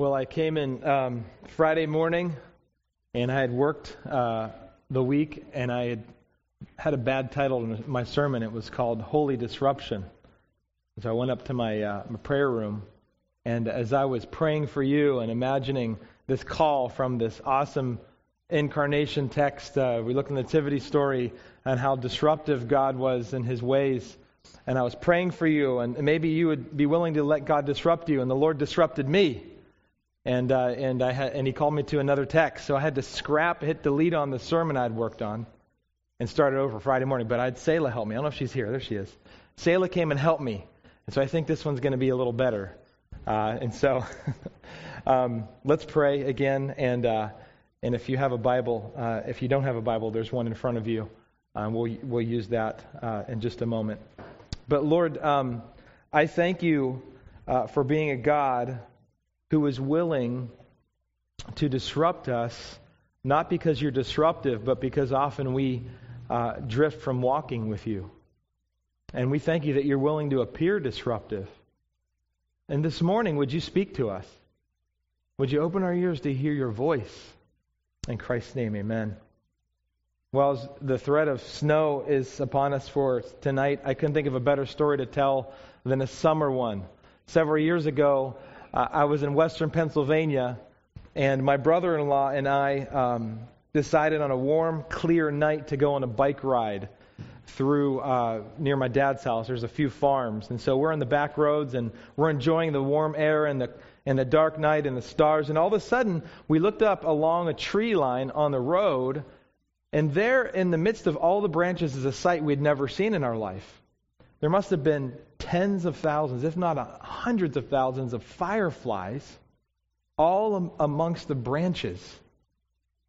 Well, I came in um, Friday morning, and I had worked uh, the week, and I had had a bad title in my sermon. It was called "Holy Disruption." So I went up to my, uh, my prayer room, and as I was praying for you and imagining this call from this awesome incarnation text, uh, we look at the Nativity story and how disruptive God was in His ways. And I was praying for you, and maybe you would be willing to let God disrupt you, and the Lord disrupted me and uh, and I had, and he called me to another text, so I had to scrap, hit delete on the sermon I'd worked on, and start it over Friday morning. But I had Selah help me. I don't know if she's here. There she is. Selah came and helped me, and so I think this one's going to be a little better. Uh, and so, um, let's pray again. And uh, and if you have a Bible, uh, if you don't have a Bible, there's one in front of you. Um, we'll we'll use that uh, in just a moment. But Lord, um, I thank you for being a God who is willing to disrupt us, not because you're disruptive, but because often we uh, drift from walking with you. And we thank you that you're willing to appear disruptive. And this morning, would you speak to us? Would you open our ears to hear your voice? In Christ's name, amen. Well, the threat of snow is upon us for tonight, I couldn't think of a better story to tell than a summer one. Several years ago, uh, I was in western Pennsylvania, and my brother in law and I um, decided on a warm, clear night to go on a bike ride through uh, near my dad's house. There's a few farms, and so we're on the back roads and we're enjoying the warm air and the and the dark night and the stars. And all of a sudden, we looked up along a tree line on the road, and there, in the midst of all the branches, is a sight we'd never seen in our life. There must have been tens of thousands, if not hundreds of thousands, of fireflies all amongst the branches.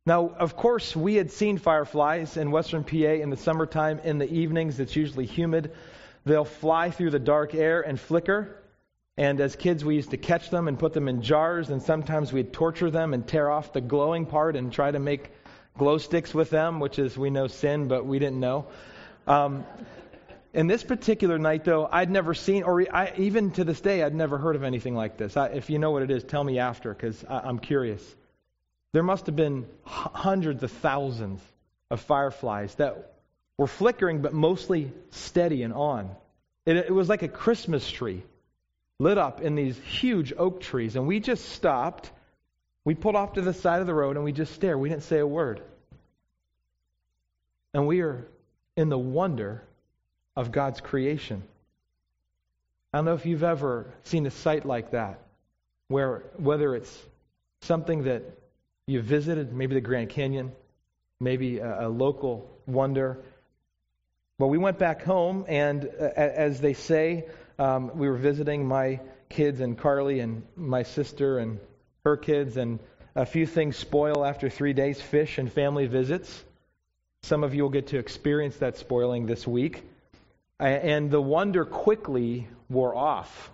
Now, of course, we had seen fireflies in western PA in the summertime in the evenings. It's usually humid. They'll fly through the dark air and flicker. And as kids, we used to catch them and put them in jars, and sometimes we'd torture them and tear off the glowing part and try to make glow sticks with them, which is, we know, sin, but we didn't know. Um, in this particular night, though, I'd never seen, or I, even to this day, I'd never heard of anything like this. I, if you know what it is, tell me after, because I'm curious. There must have been hundreds of thousands of fireflies that were flickering, but mostly steady and on. It, it was like a Christmas tree lit up in these huge oak trees, and we just stopped. We pulled off to the side of the road, and we just stared. We didn't say a word. And we are in the wonder of God's creation. I don't know if you've ever seen a sight like that, where whether it's something that you visited, maybe the Grand Canyon, maybe a, a local wonder. Well, we went back home, and uh, as they say, um, we were visiting my kids and Carly and my sister and her kids, and a few things spoil after three days fish and family visits. Some of you will get to experience that spoiling this week and the wonder quickly wore off.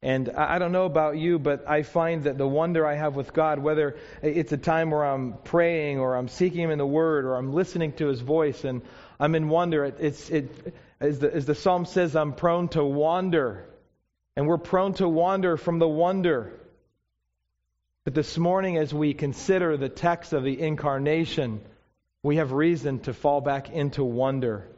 And I don't know about you, but I find that the wonder I have with God, whether it's a time where I'm praying or I'm seeking Him in the Word or I'm listening to His voice and I'm in wonder, it's, it, as, the, as the psalm says, I'm prone to wander. And we're prone to wander from the wonder. But this morning, as we consider the text of the incarnation, we have reason to fall back into wonder.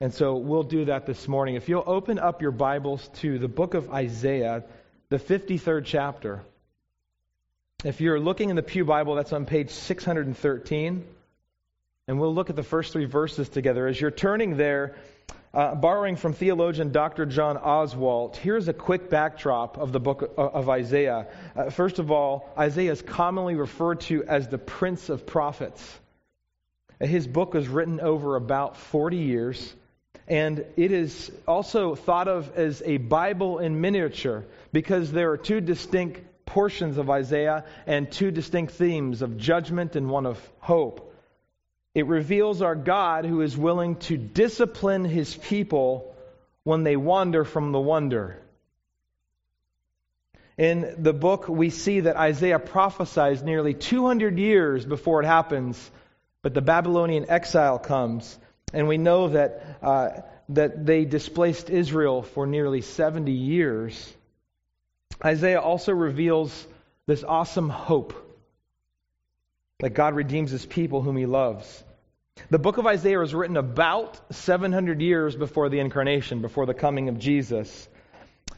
And so we'll do that this morning. If you'll open up your Bibles to the book of Isaiah, the 53rd chapter. If you're looking in the Pew Bible, that's on page 613. And we'll look at the first three verses together. As you're turning there, uh, borrowing from theologian Dr. John Oswalt, here's a quick backdrop of the book of Isaiah. Uh, first of all, Isaiah is commonly referred to as the Prince of Prophets. His book was written over about 40 years. And it is also thought of as a Bible in miniature because there are two distinct portions of Isaiah and two distinct themes of judgment and one of hope. It reveals our God who is willing to discipline his people when they wander from the wonder. In the book, we see that Isaiah prophesies nearly 200 years before it happens, but the Babylonian exile comes and we know that, uh, that they displaced Israel for nearly 70 years. Isaiah also reveals this awesome hope that God redeems his people whom he loves. The book of Isaiah was written about 700 years before the incarnation, before the coming of Jesus.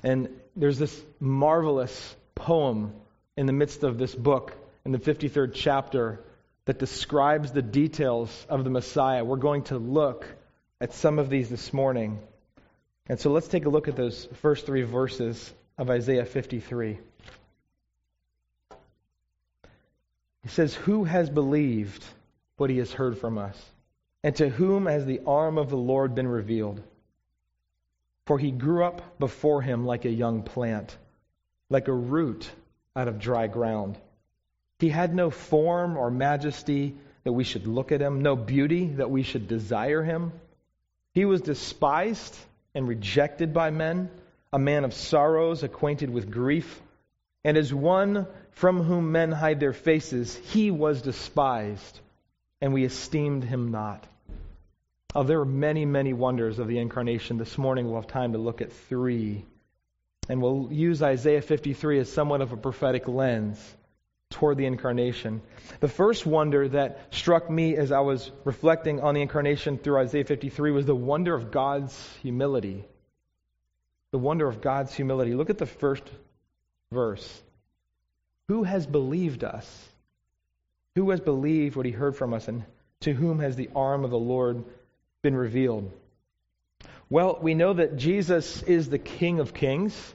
And there's this marvelous poem in the midst of this book, in the 53rd chapter, that describes the details of the Messiah. We're going to look at some of these this morning. And so let's take a look at those first three verses of Isaiah 53. He says, Who has believed what he has heard from us? And to whom has the arm of the Lord been revealed? For he grew up before him like a young plant, like a root out of dry ground. He had no form or majesty that we should look at him, no beauty that we should desire him. He was despised and rejected by men, a man of sorrows, acquainted with grief, and as one from whom men hide their faces, he was despised, and we esteemed him not. Oh, there are many, many wonders of the incarnation. This morning we'll have time to look at three. And we'll use Isaiah 53 as somewhat of a prophetic lens toward the incarnation. The first wonder that struck me as I was reflecting on the incarnation through Isaiah 53 was the wonder of God's humility. The wonder of God's humility. Look at the first verse. Who has believed us? Who has believed what he heard from us? And to whom has the arm of the Lord been revealed? Well, we know that Jesus is the King of Kings.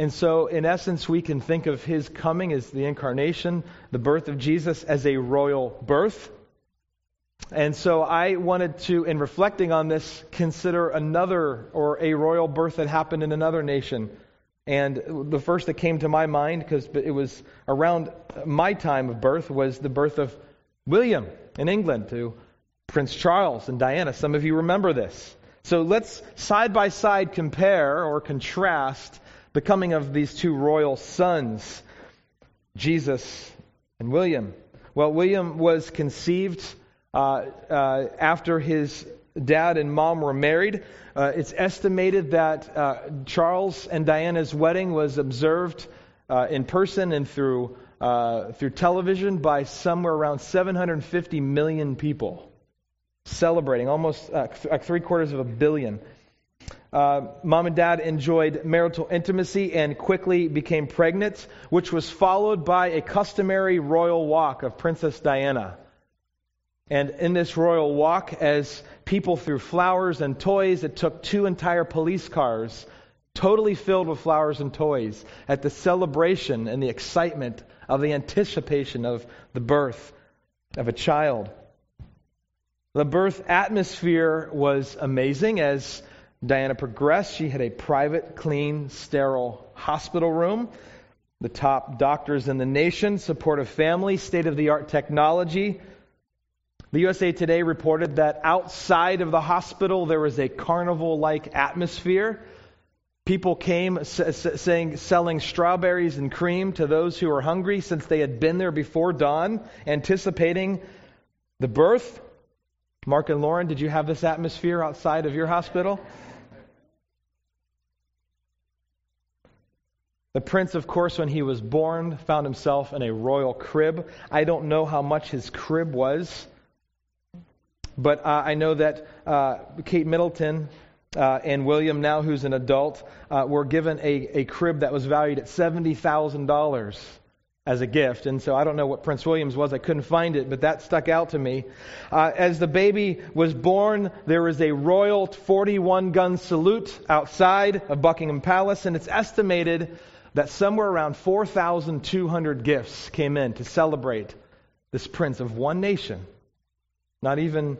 And so, in essence, we can think of his coming as the incarnation, the birth of Jesus, as a royal birth. And so, I wanted to, in reflecting on this, consider another or a royal birth that happened in another nation. And the first that came to my mind, because it was around my time of birth, was the birth of William in England to Prince Charles and Diana. Some of you remember this. So let's side by side compare or contrast the coming of these two royal sons, Jesus and William. Well, William was conceived uh, uh, after his dad and mom were married. Uh, it's estimated that uh, Charles and Diana's wedding was observed uh, in person and through uh, through television by somewhere around 750 million people celebrating, almost uh, three quarters of a billion. Uh, mom and dad enjoyed marital intimacy and quickly became pregnant, which was followed by a customary royal walk of Princess Diana. And in this royal walk, as people threw flowers and toys, it took two entire police cars, totally filled with flowers and toys, at the celebration and the excitement of the anticipation of the birth of a child. The birth atmosphere was amazing. As Diana progressed, she had a private, clean, sterile hospital room. The top doctors in the nation, supportive family, state of the art technology. The USA Today reported that outside of the hospital there was a carnival like atmosphere. People came saying, selling strawberries and cream to those who were hungry since they had been there before dawn, anticipating the birth. Mark and Lauren, did you have this atmosphere outside of your hospital? The prince, of course, when he was born, found himself in a royal crib. I don't know how much his crib was, but uh, I know that uh, Kate Middleton uh, and William, now who's an adult, uh, were given a, a crib that was valued at $70,000 as a gift. And so I don't know what Prince William's was. I couldn't find it, but that stuck out to me. Uh, as the baby was born, there was a royal 41 gun salute outside of Buckingham Palace, and it's estimated that somewhere around 4,200 gifts came in to celebrate this prince of one nation. Not even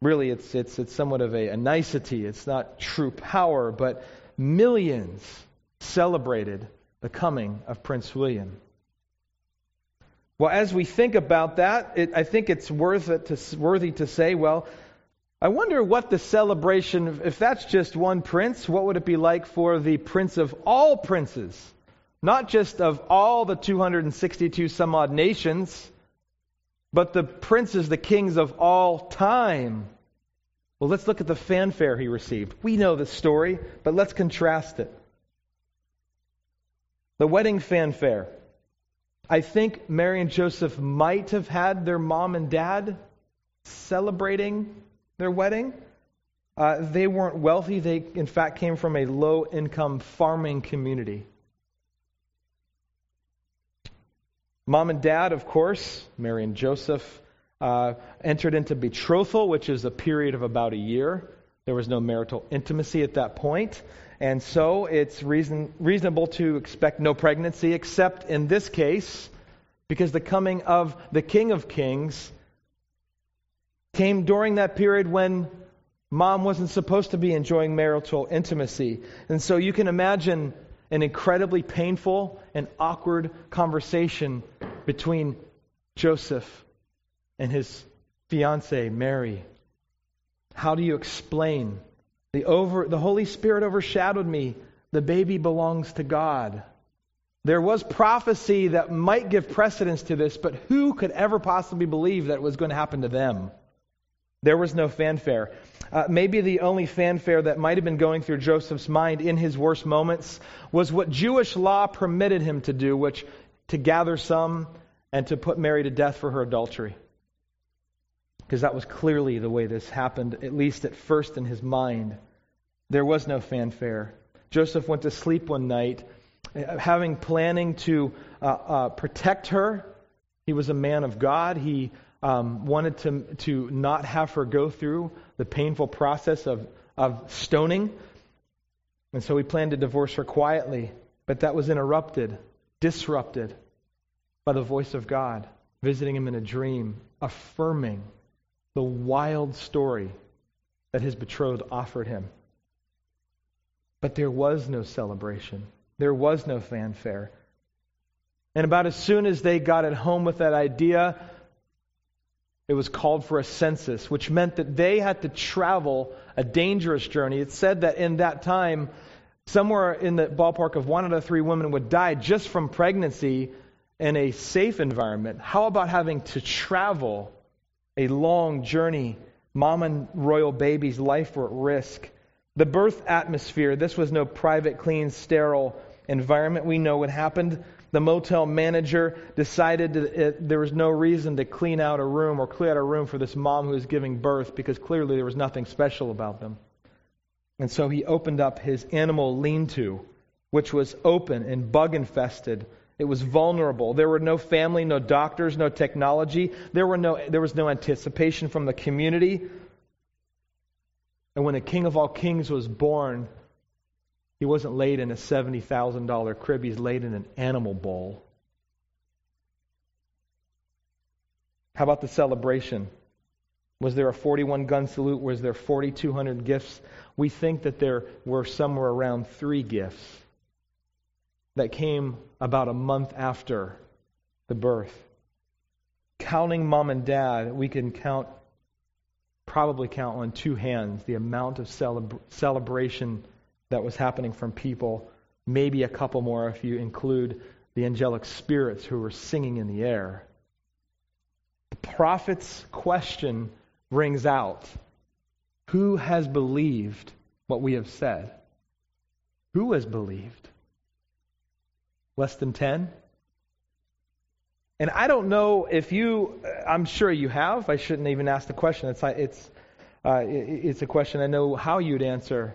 really, it's, it's, it's somewhat of a, a nicety. It's not true power, but millions celebrated the coming of Prince William. Well, as we think about that, it, I think it's worth it to, worthy to say, well, I wonder what the celebration, if that's just one prince, what would it be like for the prince of all princes? Not just of all the 262 some odd nations, but the princes, the kings of all time. Well, let's look at the fanfare he received. We know the story, but let's contrast it. The wedding fanfare. I think Mary and Joseph might have had their mom and dad celebrating their wedding. Uh, they weren't wealthy. They, in fact, came from a low income farming community. Mom and dad, of course, Mary and Joseph, uh, entered into betrothal, which is a period of about a year. There was no marital intimacy at that point. And so it's reason, reasonable to expect no pregnancy, except in this case, because the coming of the King of Kings came during that period when mom wasn't supposed to be enjoying marital intimacy. And so you can imagine an incredibly painful and awkward conversation between Joseph and his fiancee, Mary. How do you explain? The, over, the Holy Spirit overshadowed me. The baby belongs to God. There was prophecy that might give precedence to this, but who could ever possibly believe that it was going to happen to them? There was no fanfare. Uh, maybe the only fanfare that might have been going through Joseph's mind in his worst moments was what Jewish law permitted him to do, which to gather some and to put Mary to death for her adultery. Because that was clearly the way this happened, at least at first in his mind. There was no fanfare. Joseph went to sleep one night, uh, having planning to uh, uh, protect her. He was a man of God. He um, wanted to, to not have her go through the painful process of, of stoning. And so he planned to divorce her quietly. But that was interrupted, disrupted by the voice of God, visiting him in a dream, affirming the wild story that his betrothed offered him. But there was no celebration, there was no fanfare. And about as soon as they got at home with that idea, it was called for a census, which meant that they had to travel a dangerous journey. It said that in that time, somewhere in the ballpark of one out of three women would die just from pregnancy in a safe environment. How about having to travel a long journey? Mom and royal baby's life were at risk. The birth atmosphere, this was no private, clean, sterile environment. We know what happened. The motel manager decided that there was no reason to clean out a room or clear out a room for this mom who was giving birth because clearly there was nothing special about them. And so he opened up his animal lean to, which was open and bug infested. It was vulnerable. There were no family, no doctors, no technology. There, were no, there was no anticipation from the community. And when the King of all kings was born, he wasn't laid in a $70,000 crib, he's laid in an animal bowl. How about the celebration? Was there a 41 gun salute? Was there 4,200 gifts? We think that there were somewhere around three gifts that came about a month after the birth. Counting mom and dad, we can count, probably count on two hands the amount of celebra- celebration that was happening from people, maybe a couple more if you include the angelic spirits who were singing in the air. The prophet's question rings out Who has believed what we have said? Who has believed? Less than 10? And I don't know if you, I'm sure you have. I shouldn't even ask the question. It's, it's, uh, it's a question I know how you'd answer.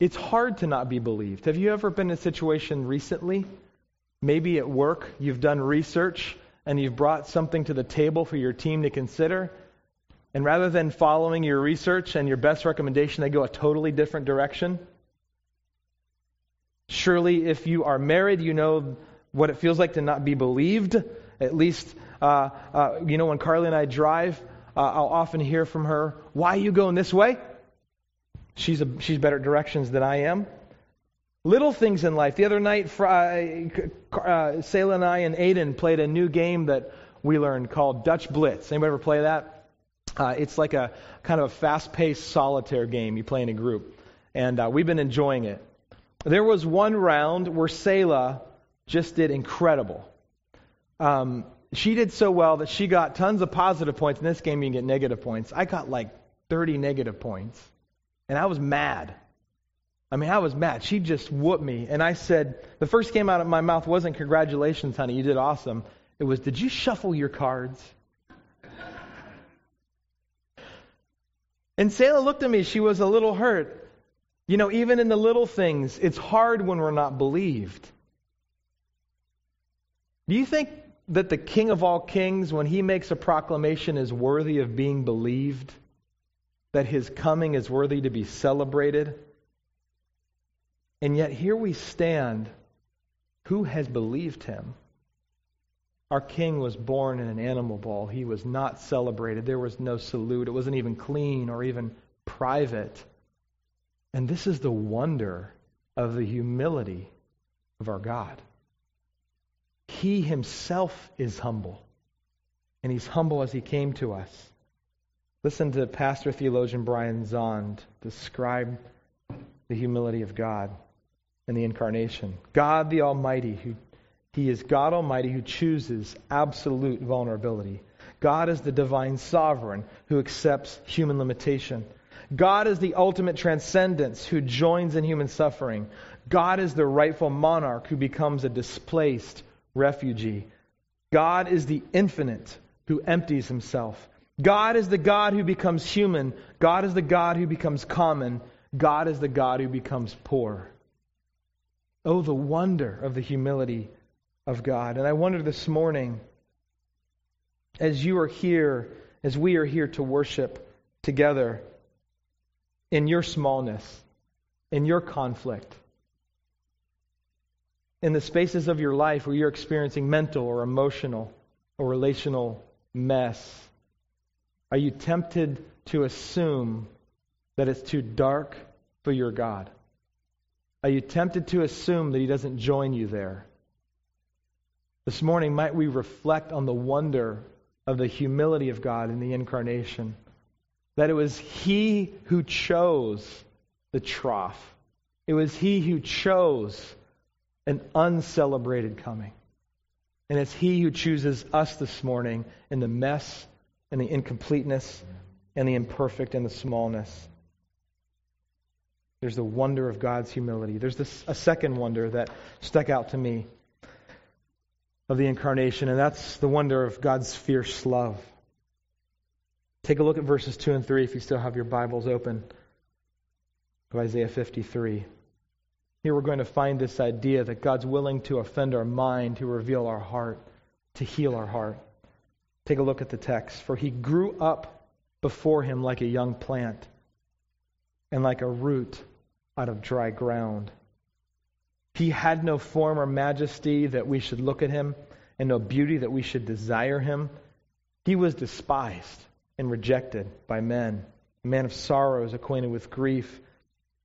It's hard to not be believed. Have you ever been in a situation recently? Maybe at work, you've done research and you've brought something to the table for your team to consider. And rather than following your research and your best recommendation, they go a totally different direction. Surely, if you are married, you know what it feels like to not be believed. At least, uh, uh, you know, when Carly and I drive, uh, I'll often hear from her, Why are you going this way? She's, a, she's better at directions than I am. Little things in life. The other night, uh, uh, Selah and I and Aiden played a new game that we learned called Dutch Blitz. Anybody ever play that? Uh, it's like a kind of a fast-paced solitaire game you play in a group, and uh, we've been enjoying it. There was one round where Selah just did incredible. Um, she did so well that she got tons of positive points. In this game, you can get negative points. I got like 30 negative points. And I was mad. I mean, I was mad. She just whooped me. And I said, the first came out of my mouth wasn't, Congratulations, honey, you did awesome. It was, Did you shuffle your cards? and Selah looked at me. She was a little hurt. You know, even in the little things, it's hard when we're not believed. Do you think that the King of all kings, when he makes a proclamation, is worthy of being believed? That his coming is worthy to be celebrated? And yet here we stand. Who has believed him? Our king was born in an animal ball. He was not celebrated. There was no salute. It wasn't even clean or even private. And this is the wonder of the humility of our God. He himself is humble, and he's humble as he came to us. Listen to pastor theologian Brian Zahnd describe the humility of God in the incarnation. God the Almighty, who He is God Almighty who chooses absolute vulnerability. God is the divine sovereign who accepts human limitation. God is the ultimate transcendence who joins in human suffering. God is the rightful monarch who becomes a displaced refugee. God is the infinite who empties himself. God is the God who becomes human. God is the God who becomes common. God is the God who becomes poor. Oh, the wonder of the humility of God. And I wonder this morning, as you are here, as we are here to worship together, in your smallness, in your conflict, in the spaces of your life where you're experiencing mental or emotional or relational mess, are you tempted to assume that it's too dark for your God? Are you tempted to assume that He doesn't join you there? This morning, might we reflect on the wonder of the humility of God in the incarnation? That it was He who chose the trough, it was He who chose an uncelebrated coming. And it's He who chooses us this morning in the mess and the incompleteness and the imperfect and the smallness. There's the wonder of God's humility. There's this, a second wonder that stuck out to me of the incarnation, and that's the wonder of God's fierce love. Take a look at verses 2 and 3 if you still have your Bibles open of Isaiah 53. Here we're going to find this idea that God's willing to offend our mind, to reveal our heart, to heal our heart. Take a look at the text. For he grew up before him like a young plant and like a root out of dry ground. He had no form or majesty that we should look at him, and no beauty that we should desire him. He was despised and rejected by men, a man of sorrows, acquainted with grief.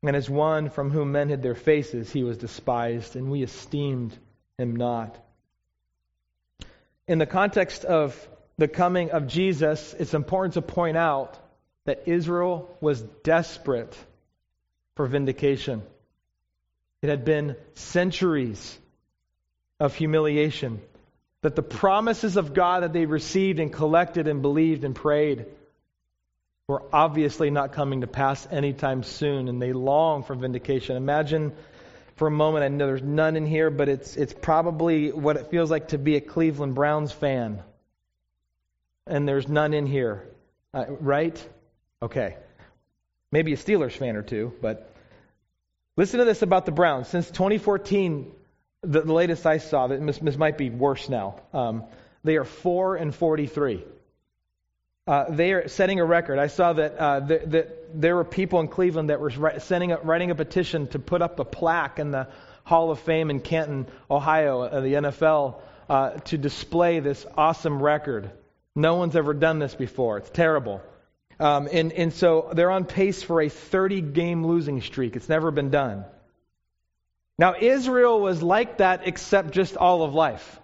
And as one from whom men hid their faces, he was despised, and we esteemed him not. In the context of the coming of Jesus, it's important to point out that Israel was desperate for vindication. It had been centuries of humiliation. That the promises of God that they received and collected and believed and prayed were obviously not coming to pass anytime soon, and they long for vindication. Imagine for a moment, I know there's none in here, but it's, it's probably what it feels like to be a Cleveland Browns fan. And there's none in here, uh, right? Okay. Maybe a Steelers fan or two, but listen to this about the Browns. Since 2014, the, the latest I saw, this, this might be worse now. Um, they are 4 and 43. Uh, they are setting a record. I saw that, uh, that, that there were people in Cleveland that were sending a, writing a petition to put up a plaque in the Hall of Fame in Canton, Ohio, uh, the NFL, uh, to display this awesome record. No one's ever done this before. It's terrible. Um, and, and so they're on pace for a 30 game losing streak. It's never been done. Now, Israel was like that except just all of life.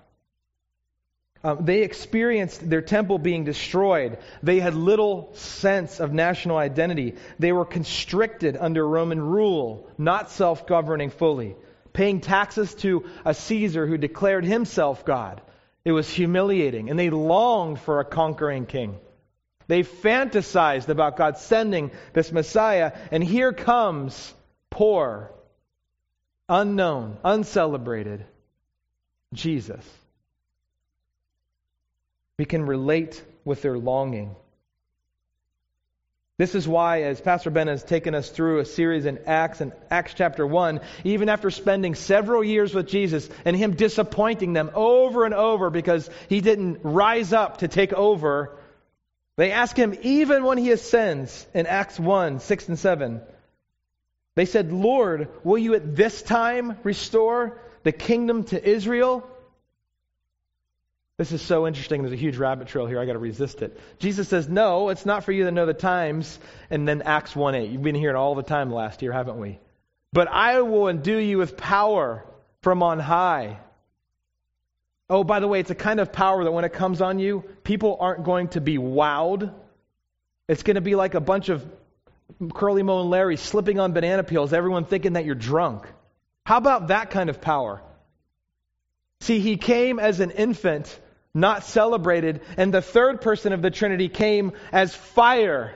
Um, they experienced their temple being destroyed. They had little sense of national identity. They were constricted under Roman rule, not self governing fully, paying taxes to a Caesar who declared himself God. It was humiliating, and they longed for a conquering king. They fantasized about God sending this Messiah, and here comes poor, unknown, uncelebrated Jesus. We can relate with their longing. This is why, as Pastor Ben has taken us through a series in Acts and Acts chapter 1, even after spending several years with Jesus and him disappointing them over and over because he didn't rise up to take over, they ask him, even when he ascends in Acts 1 6 and 7, they said, Lord, will you at this time restore the kingdom to Israel? This is so interesting. There's a huge rabbit trail here. I got to resist it. Jesus says, No, it's not for you to know the times. And then Acts 1 8. You've been hearing all the time last year, haven't we? But I will endue you with power from on high. Oh, by the way, it's a kind of power that when it comes on you, people aren't going to be wowed. It's going to be like a bunch of Curly Moe and Larry slipping on banana peels, everyone thinking that you're drunk. How about that kind of power? See, he came as an infant not celebrated. And the third person of the Trinity came as fire.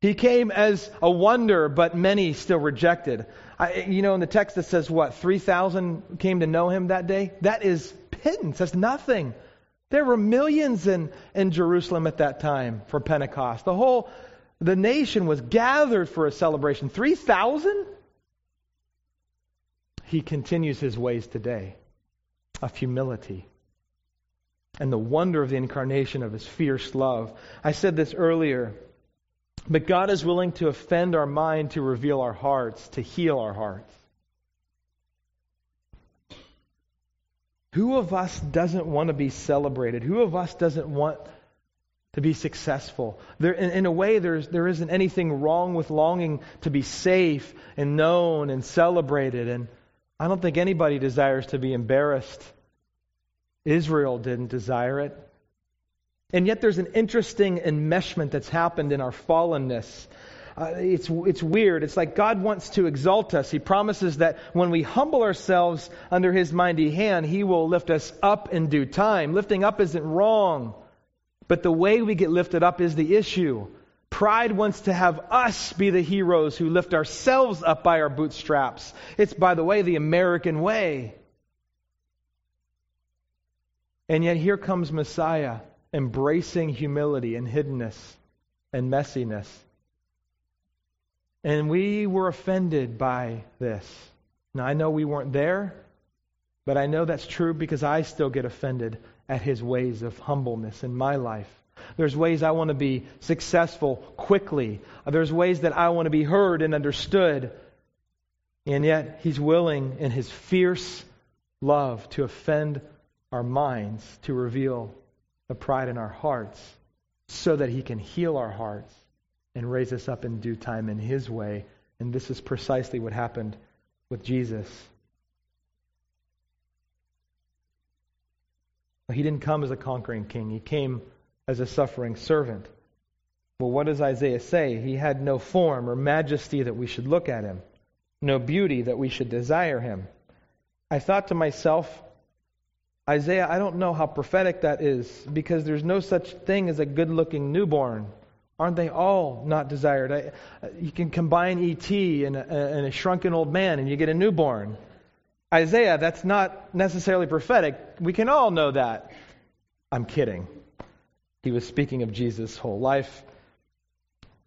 He came as a wonder, but many still rejected. I, you know, in the text it says what? 3,000 came to know him that day? That is pittance. That's nothing. There were millions in, in Jerusalem at that time for Pentecost. The whole, the nation was gathered for a celebration. 3,000? He continues his ways today of humility and the wonder of the incarnation of his fierce love. I said this earlier, but God is willing to offend our mind to reveal our hearts, to heal our hearts. Who of us doesn't want to be celebrated? Who of us doesn't want to be successful? There, in, in a way, there's, there isn't anything wrong with longing to be safe and known and celebrated. And I don't think anybody desires to be embarrassed. Israel didn't desire it. And yet there's an interesting enmeshment that's happened in our fallenness. Uh, it's, it's weird. It's like God wants to exalt us. He promises that when we humble ourselves under His mighty hand, He will lift us up in due time. Lifting up isn't wrong, but the way we get lifted up is the issue. Pride wants to have us be the heroes who lift ourselves up by our bootstraps. It's, by the way, the American way. And yet here comes Messiah embracing humility and hiddenness and messiness. And we were offended by this. Now, I know we weren't there, but I know that's true because I still get offended at his ways of humbleness in my life. There's ways I want to be successful quickly. There's ways that I want to be heard and understood. And yet, He's willing in His fierce love to offend our minds, to reveal the pride in our hearts, so that He can heal our hearts and raise us up in due time in His way. And this is precisely what happened with Jesus. He didn't come as a conquering king, He came as a suffering servant. Well, what does Isaiah say? He had no form or majesty that we should look at him, no beauty that we should desire him. I thought to myself, Isaiah, I don't know how prophetic that is because there's no such thing as a good looking newborn. Aren't they all not desired? I, you can combine E.T. And a, and a shrunken old man and you get a newborn. Isaiah, that's not necessarily prophetic. We can all know that. I'm kidding. He was speaking of Jesus' whole life.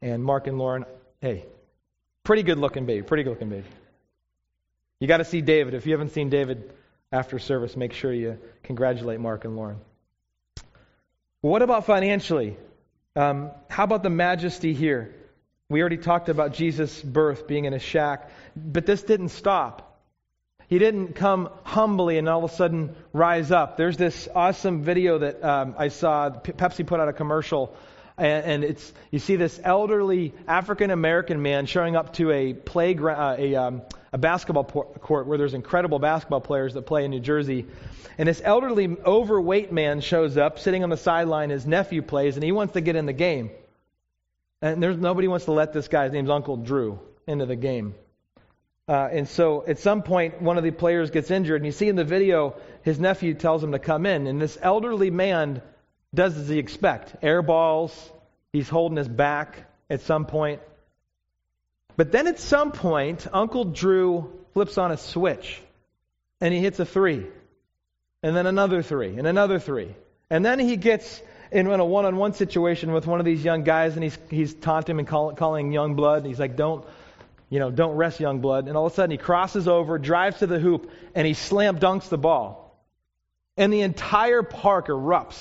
And Mark and Lauren, hey, pretty good looking baby, pretty good looking baby. You got to see David. If you haven't seen David after service, make sure you congratulate Mark and Lauren. What about financially? Um, how about the majesty here? We already talked about Jesus' birth being in a shack, but this didn't stop. He didn't come humbly and all of a sudden rise up. There's this awesome video that um, I saw. Pepsi put out a commercial, and, and it's you see this elderly African American man showing up to a playground, uh, a, um, a basketball court where there's incredible basketball players that play in New Jersey. And this elderly, overweight man shows up, sitting on the sideline. His nephew plays, and he wants to get in the game. And there's nobody wants to let this guy's name's Uncle Drew into the game. Uh, and so at some point, one of the players gets injured, and you see in the video, his nephew tells him to come in. And this elderly man does as he expect air balls, he's holding his back at some point. But then at some point, Uncle Drew flips on a switch and he hits a three, and then another three, and another three. And then he gets in a one on one situation with one of these young guys and he's, he's taunting him and call, calling young blood. And He's like, don't, you know, don't rest young blood. And all of a sudden he crosses over, drives to the hoop, and he slam dunks the ball. And the entire park erupts.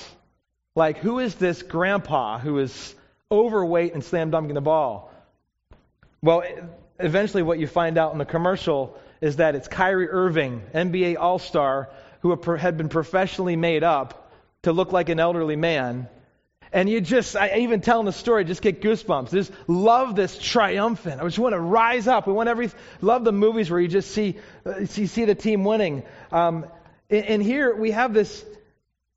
Like, who is this grandpa who is overweight and slam dunking the ball? Well, eventually, what you find out in the commercial is that it's Kyrie Irving, NBA All Star, who had been professionally made up to look like an elderly man. And you just, I even telling the story, just get goosebumps. Just love this triumphant. I just want to rise up. We want every, love the movies where you just see, uh, you see the team winning. Um, and, here we have this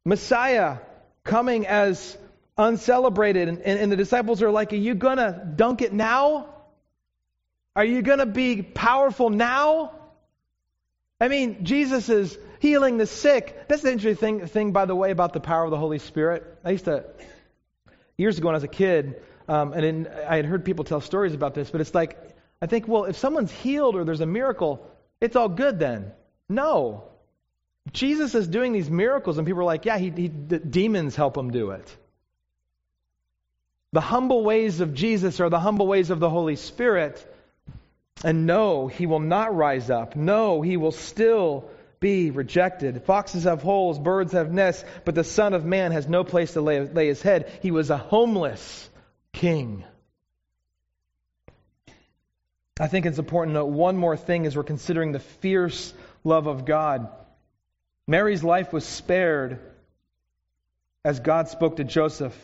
Messiah coming as uncelebrated. And, and, and the disciples are like, Are you going to dunk it now? Are you going to be powerful now? I mean, Jesus is healing the sick. That's the interesting thing, thing, by the way, about the power of the Holy Spirit. I used to, years ago when I was a kid, um, and in, I had heard people tell stories about this, but it's like, I think, well, if someone's healed or there's a miracle, it's all good then. No. Jesus is doing these miracles, and people are like, yeah, he, he, demons help him do it. The humble ways of Jesus are the humble ways of the Holy Spirit. And no, he will not rise up. No, he will still be rejected. Foxes have holes, birds have nests, but the Son of Man has no place to lay, lay his head. He was a homeless king. I think it's important to note one more thing as we're considering the fierce love of God. Mary's life was spared as God spoke to Joseph.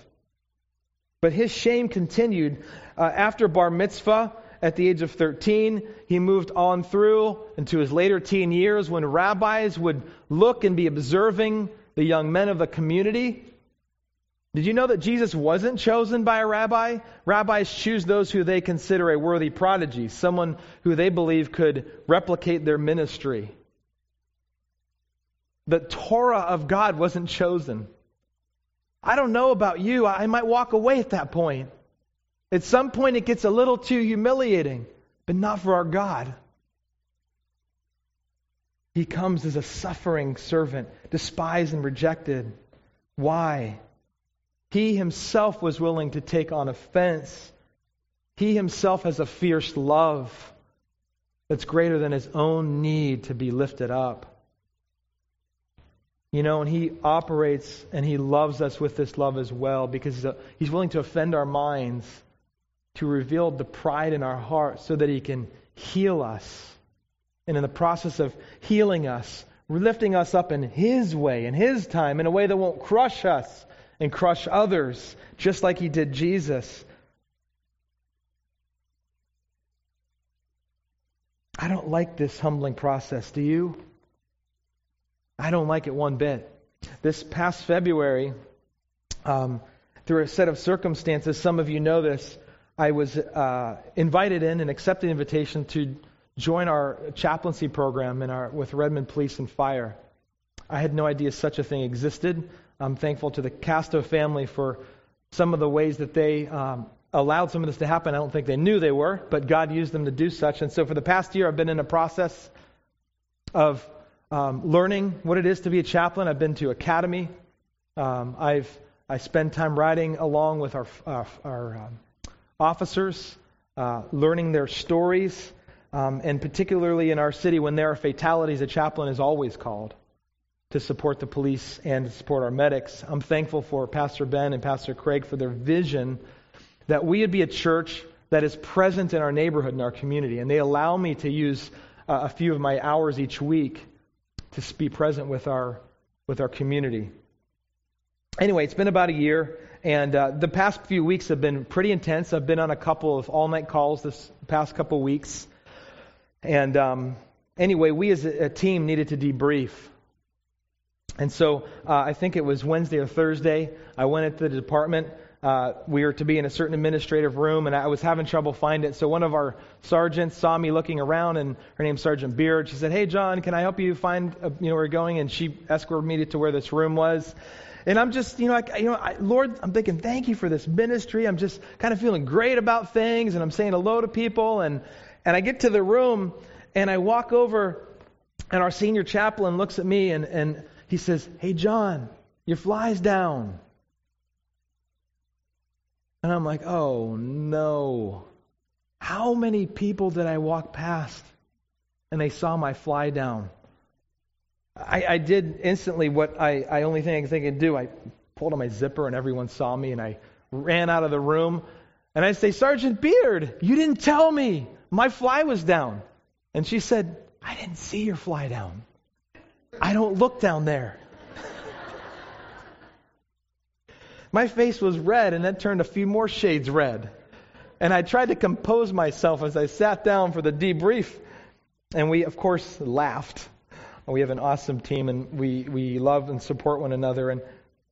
But his shame continued. Uh, after bar mitzvah, at the age of 13. He moved on through into his later teen years when rabbis would look and be observing the young men of the community. Did you know that Jesus wasn't chosen by a rabbi? Rabbis choose those who they consider a worthy prodigy, someone who they believe could replicate their ministry. The Torah of God wasn't chosen. I don't know about you. I might walk away at that point. At some point, it gets a little too humiliating, but not for our God. He comes as a suffering servant, despised and rejected. Why? He himself was willing to take on offense. He himself has a fierce love that's greater than his own need to be lifted up. You know, and he operates and he loves us with this love as well because he's willing to offend our minds to reveal the pride in our hearts so that He can heal us. And in the process of healing us, lifting us up in His way, in His time, in a way that won't crush us and crush others, just like He did Jesus. I don't like this humbling process. Do you? I don't like it one bit. This past February, um, through a set of circumstances, some of you know this, I was uh, invited in and accepted the invitation to join our chaplaincy program in our, with Redmond Police and Fire. I had no idea such a thing existed. I'm thankful to the Casto family for some of the ways that they um, allowed some of this to happen. I don't think they knew they were, but God used them to do such. And so for the past year, I've been in a process of um, learning what it is to be a chaplain. I've been to academy. Um, I've I spend time riding along with our uh, our um, officers, uh, learning their stories, um, and particularly in our city, when there are fatalities, a chaplain is always called to support the police and to support our medics. I'm thankful for Pastor Ben and Pastor Craig for their vision that we would be a church that is present in our neighborhood and our community. And they allow me to use uh, a few of my hours each week to be present with our, with our community. Anyway, it's been about a year. And uh, the past few weeks have been pretty intense. I've been on a couple of all night calls this past couple weeks. And um, anyway, we as a team needed to debrief. And so uh, I think it was Wednesday or Thursday, I went into the department uh, we were to be in a certain administrative room, and I was having trouble finding it. So one of our sergeants saw me looking around, and her name's Sergeant Beard. She said, "Hey, John, can I help you find uh, you know where we're going?" And she escorted me to where this room was. And I'm just, you know, I, you know, I, Lord, I'm thinking, thank you for this ministry. I'm just kind of feeling great about things, and I'm saying hello to people, and and I get to the room, and I walk over, and our senior chaplain looks at me, and and he says, "Hey, John, your fly's down." And I'm like, oh no. How many people did I walk past and they saw my fly down? I, I did instantly what I, I only think I could do. I pulled on my zipper and everyone saw me and I ran out of the room. And I say, Sergeant Beard, you didn't tell me. My fly was down. And she said, I didn't see your fly down. I don't look down there. My face was red, and that turned a few more shades red. And I tried to compose myself as I sat down for the debrief. And we, of course, laughed. We have an awesome team, and we, we love and support one another. And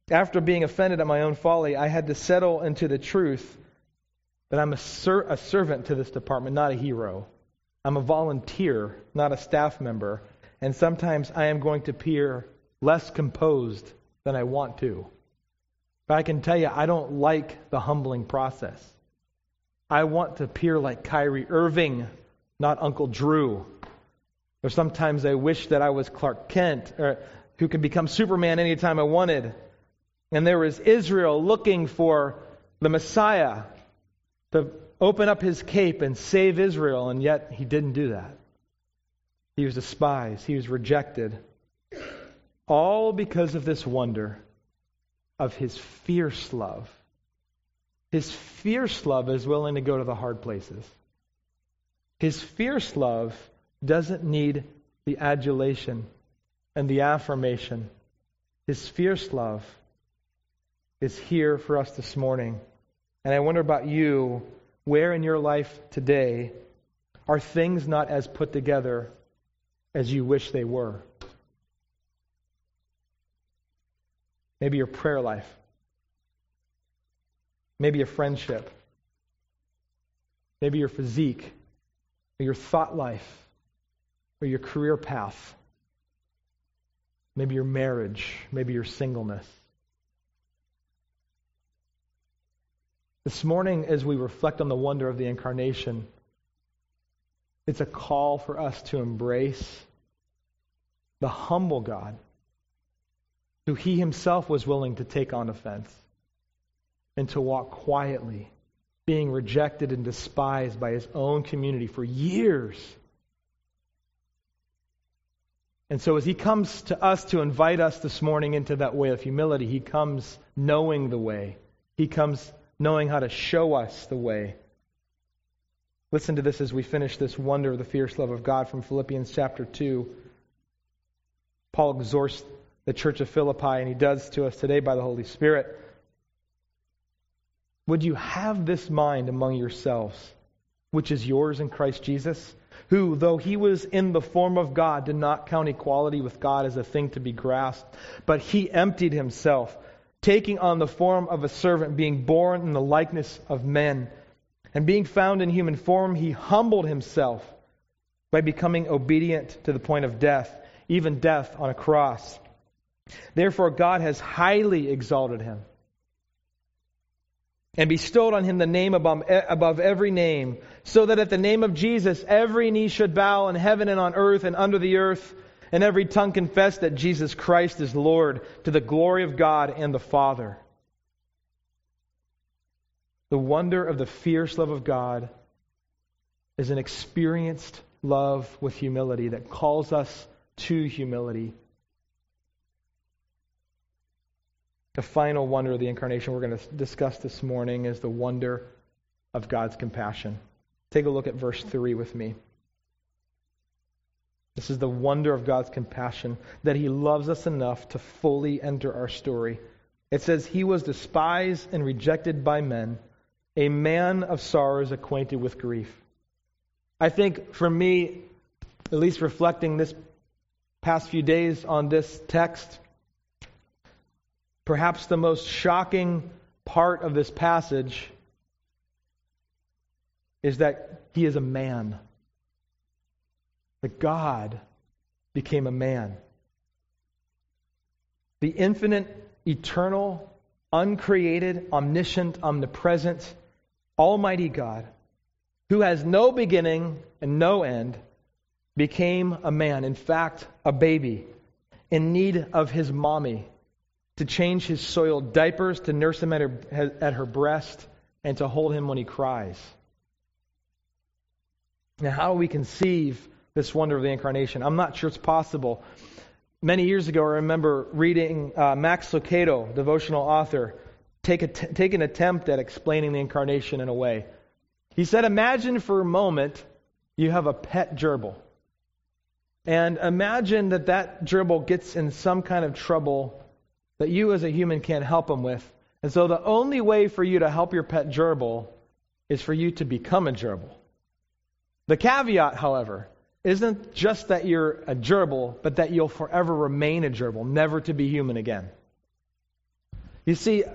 after being offended at my own folly, I had to settle into the truth that I'm a, ser- a servant to this department, not a hero. I'm a volunteer, not a staff member. And sometimes I am going to appear less composed than I want to. But I can tell you, I don't like the humbling process. I want to appear like Kyrie Irving, not Uncle Drew. Or sometimes I wish that I was Clark Kent, or, who could become Superman anytime I wanted. And there was Israel looking for the Messiah to open up his cape and save Israel, and yet he didn't do that. He was despised, he was rejected. All because of this wonder of his fierce love. His fierce love is willing to go to the hard places. His fierce love doesn't need the adulation and the affirmation. His fierce love is here for us this morning. And I wonder about you, where in your life today are things not as put together as you wish they were? Maybe your prayer life. Maybe your friendship. Maybe your physique, your thought life, or your career path. Maybe your marriage, maybe your singleness. This morning, as we reflect on the wonder of the incarnation, it's a call for us to embrace the humble God who he himself was willing to take on offense and to walk quietly, being rejected and despised by his own community for years. And so, as he comes to us to invite us this morning into that way of humility, he comes knowing the way. He comes knowing how to show us the way. Listen to this as we finish this wonder of the fierce love of God from Philippians chapter 2. Paul exhorts the church of Philippi, and he does to us today by the Holy Spirit. Would you have this mind among yourselves, which is yours in Christ Jesus, who, though he was in the form of God, did not count equality with God as a thing to be grasped, but he emptied himself, taking on the form of a servant, being born in the likeness of men. And being found in human form, he humbled himself by becoming obedient to the point of death, even death on a cross. Therefore, God has highly exalted him and bestowed on him the name above, every name, so that at the name of Jesus every knee should bow in heaven and on earth and under the earth, and every tongue confess that Jesus Christ is Lord, to the glory of God and the Father. The wonder of the fierce love of God is an experienced love with humility that calls us to humility. The final wonder of the incarnation we're going to discuss this morning is the wonder of God's compassion. Take a look at verse 3 with me. This is the wonder of God's compassion, that He loves us enough to fully enter our story. It says, He was despised and rejected by men, a man of sorrows acquainted with grief. I think for me, at least reflecting this past few days on this text, Perhaps the most shocking part of this passage is that he is a man. That God became a man. The infinite, eternal, uncreated, omniscient, omnipresent, almighty God, who has no beginning and no end, became a man. In fact, a baby in need of his mommy to change his soiled diapers, to nurse him at her, at her breast, and to hold him when he cries. Now, how do we conceive this wonder of the incarnation? I'm not sure it's possible. Many years ago, I remember reading uh, Max Lucado, devotional author, take, a t- take an attempt at explaining the incarnation in a way. He said, Imagine for a moment you have a pet gerbil. And imagine that that gerbil gets in some kind of trouble that you as a human can't help him with. And so the only way for you to help your pet gerbil is for you to become a gerbil. The caveat, however, isn't just that you're a gerbil, but that you'll forever remain a gerbil, never to be human again. You see,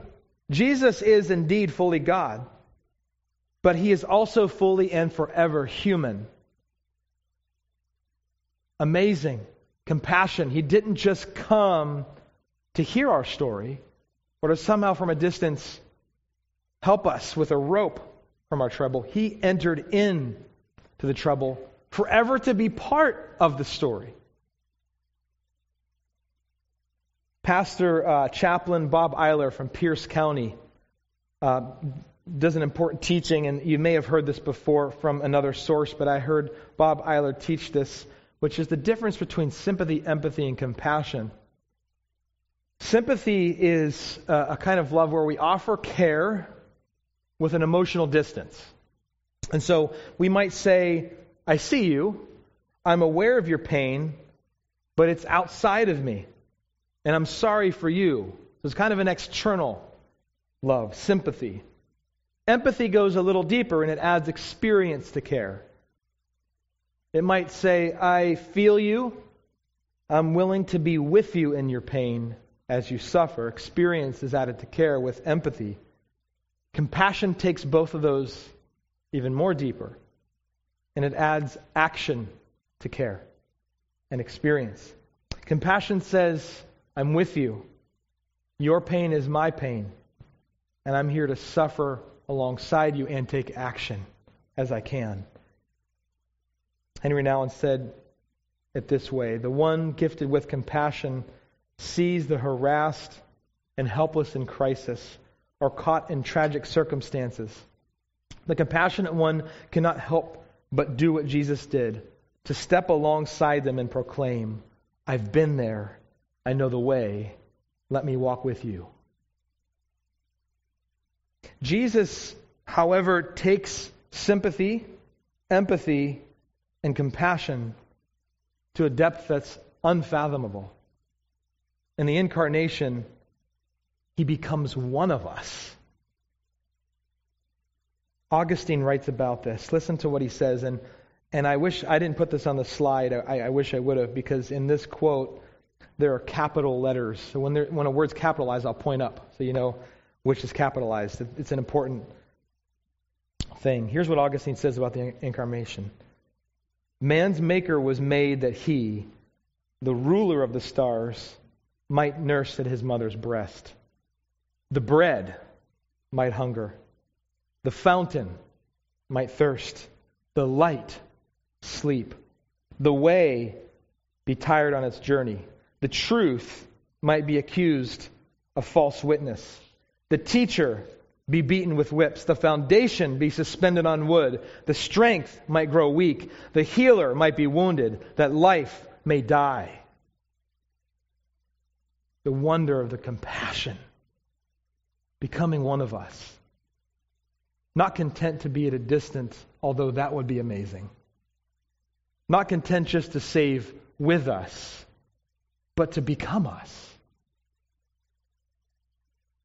Jesus is indeed fully God, but he is also fully and forever human. Amazing compassion. He didn't just come to hear our story or to somehow from a distance help us with a rope from our trouble. He entered in to the trouble forever to be part of the story. Pastor uh, Chaplain Bob Eiler from Pierce County uh, does an important teaching, and you may have heard this before from another source, but I heard Bob Eiler teach this, which is the difference between sympathy, empathy, and compassion. Sympathy is a, a kind of love where we offer care with an emotional distance. And so we might say, I see you, I'm aware of your pain, but it's outside of me. And I'm sorry for you. So it's kind of an external love, sympathy. Empathy goes a little deeper and it adds experience to care. It might say, I feel you. I'm willing to be with you in your pain as you suffer. Experience is added to care with empathy. Compassion takes both of those even more deeper and it adds action to care and experience. Compassion says, I'm with you. Your pain is my pain, and I'm here to suffer alongside you and take action as I can. Henri Nouwen said it this way The one gifted with compassion sees the harassed and helpless in crisis or caught in tragic circumstances. The compassionate one cannot help but do what Jesus did to step alongside them and proclaim, I've been there. I know the way. Let me walk with you. Jesus, however, takes sympathy, empathy, and compassion to a depth that's unfathomable. In the incarnation, he becomes one of us. Augustine writes about this. Listen to what he says. And, and I wish I didn't put this on the slide. I, I wish I would have, because in this quote, there are capital letters. So when, there, when a word's capitalized, I'll point up so you know which is capitalized. It's an important thing. Here's what Augustine says about the incarnation Man's maker was made that he, the ruler of the stars, might nurse at his mother's breast. The bread might hunger. The fountain might thirst, the light sleep, the way be tired on its journey, the truth might be accused of false witness, the teacher be beaten with whips, the foundation be suspended on wood, the strength might grow weak, the healer might be wounded, that life may die. The wonder of the compassion becoming one of us not content to be at a distance, although that would be amazing. Not content just to save with us, but to become us.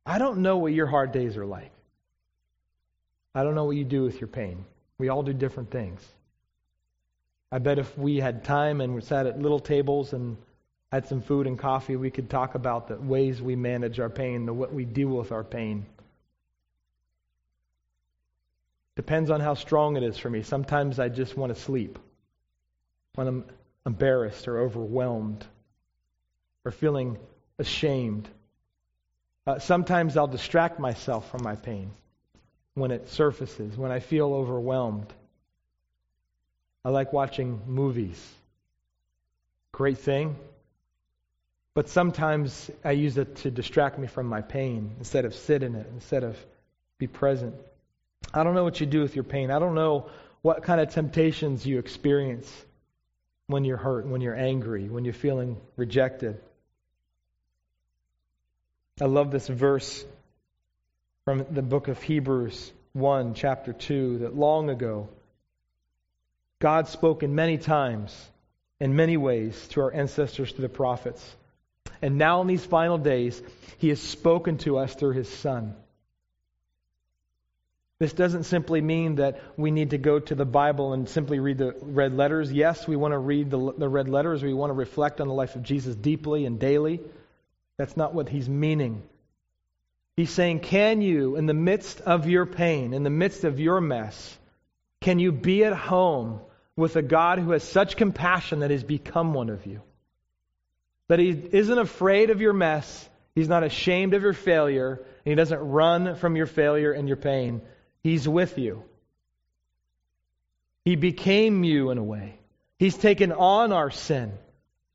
I don't know what your hard days are like. I don't know what you do with your pain. We all do different things. I bet if we had time and we sat at little tables and had some food and coffee, we could talk about the ways we manage our pain, the what we deal with our pain. Depends on how strong it is for me. Sometimes I just want to sleep when I'm embarrassed or overwhelmed or feeling ashamed. Uh, sometimes I'll distract myself from my pain when it surfaces, when I feel overwhelmed. I like watching movies. Great thing. But sometimes I use it to distract me from my pain instead of sit in it, instead of be present. I don't know what you do with your pain. I don't know what kind of temptations you experience when you're hurt, when you're angry, when you're feeling rejected. I love this verse from the book of Hebrews 1, chapter 2, that long ago God spoke in many times, in many ways, to our ancestors, to the prophets. And now in these final days, He has spoken to us through His Son. This doesn't simply mean that we need to go to the Bible and simply read the red letters. Yes, we want to read the, the red letters. We want to reflect on the life of Jesus deeply and daily. That's not what he's meaning. He's saying, Can you, in the midst of your pain, in the midst of your mess, can you be at home with a God who has such compassion that he's become one of you? That he isn't afraid of your mess, he's not ashamed of your failure, and he doesn't run from your failure and your pain. He's with you. He became you in a way. He's taken on our sin.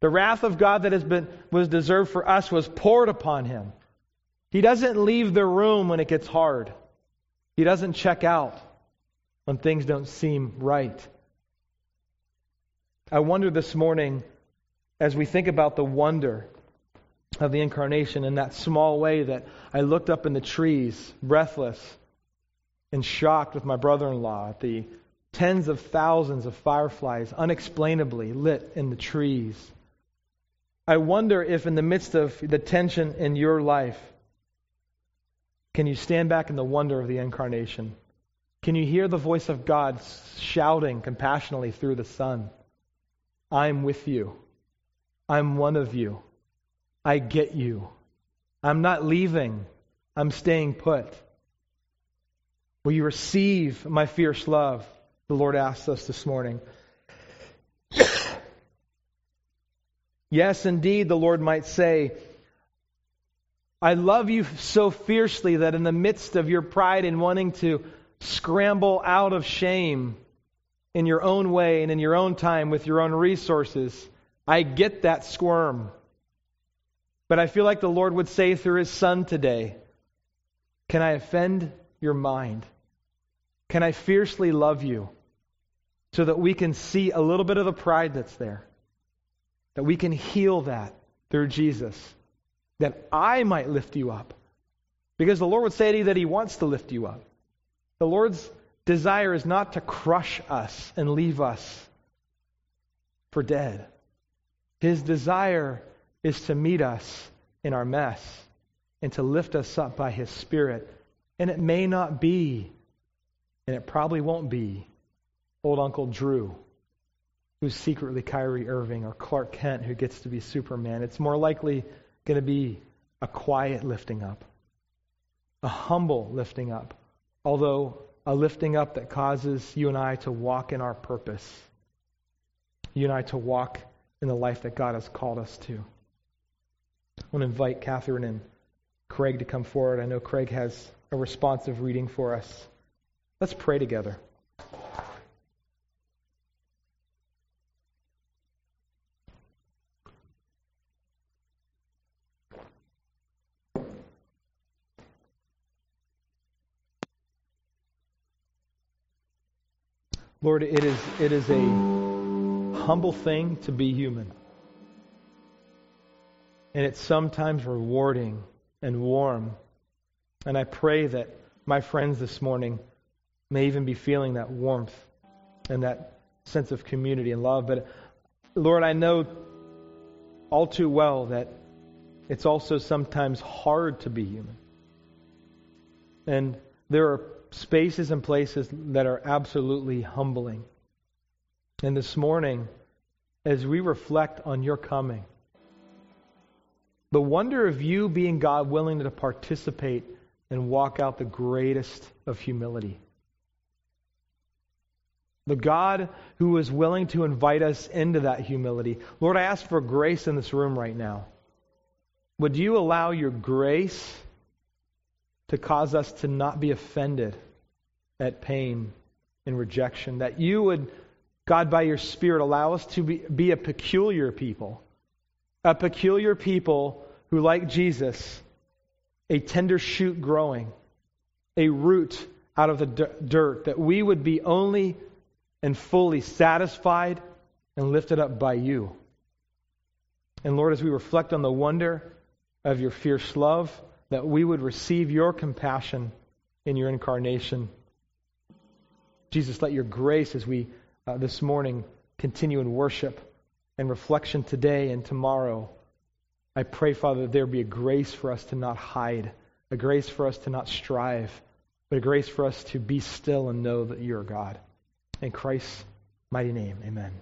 The wrath of God that has been was deserved for us was poured upon him. He doesn't leave the room when it gets hard. He doesn't check out when things don't seem right. I wonder this morning as we think about the wonder of the incarnation in that small way that I looked up in the trees, breathless and shocked with my brother in law at the tens of thousands of fireflies unexplainably lit in the trees. I wonder if, in the midst of the tension in your life, can you stand back in the wonder of the incarnation? Can you hear the voice of God shouting compassionately through the Son? I'm with you. I'm one of you. I get you. I'm not leaving. I'm staying put. Will you receive my fierce love? The Lord asks us this morning. Yes, indeed, the Lord might say, I love you so fiercely that in the midst of your pride and wanting to scramble out of shame in your own way and in your own time with your own resources, I get that squirm. But I feel like the Lord would say through his son today, Can I offend your mind? Can I fiercely love you so that we can see a little bit of the pride that's there? That we can heal that through Jesus. That I might lift you up. Because the Lord would say to you that He wants to lift you up. The Lord's desire is not to crush us and leave us for dead. His desire is to meet us in our mess and to lift us up by His Spirit. And it may not be, and it probably won't be, old Uncle Drew who's secretly Kyrie Irving or Clark Kent who gets to be Superman. It's more likely going to be a quiet lifting up, a humble lifting up, although a lifting up that causes you and I to walk in our purpose, you and I to walk in the life that God has called us to. I want to invite Catherine and Craig to come forward. I know Craig has a responsive reading for us. Let's pray together. Lord, it is, it is a humble thing to be human. And it's sometimes rewarding and warm. And I pray that my friends this morning may even be feeling that warmth and that sense of community and love. But Lord, I know all too well that it's also sometimes hard to be human. And there are spaces and places that are absolutely humbling. And this morning, as we reflect on your coming, the wonder of you being God willing to participate and walk out the greatest of humility. the God who is willing to invite us into that humility. Lord, I ask for grace in this room right now. Would you allow your grace to cause us to not be offended at pain and rejection? That you would, God, by your Spirit, allow us to be, be a peculiar people. A peculiar people who, like Jesus, a tender shoot growing, a root out of the dirt, that we would be only and fully satisfied and lifted up by you. And Lord, as we reflect on the wonder of your fierce love, that we would receive your compassion in your incarnation. Jesus, let your grace as we uh, this morning continue in worship and reflection today and tomorrow. I pray, Father, that there be a grace for us to not hide, a grace for us to not strive, but a grace for us to be still and know that you are God. In Christ's mighty name, amen.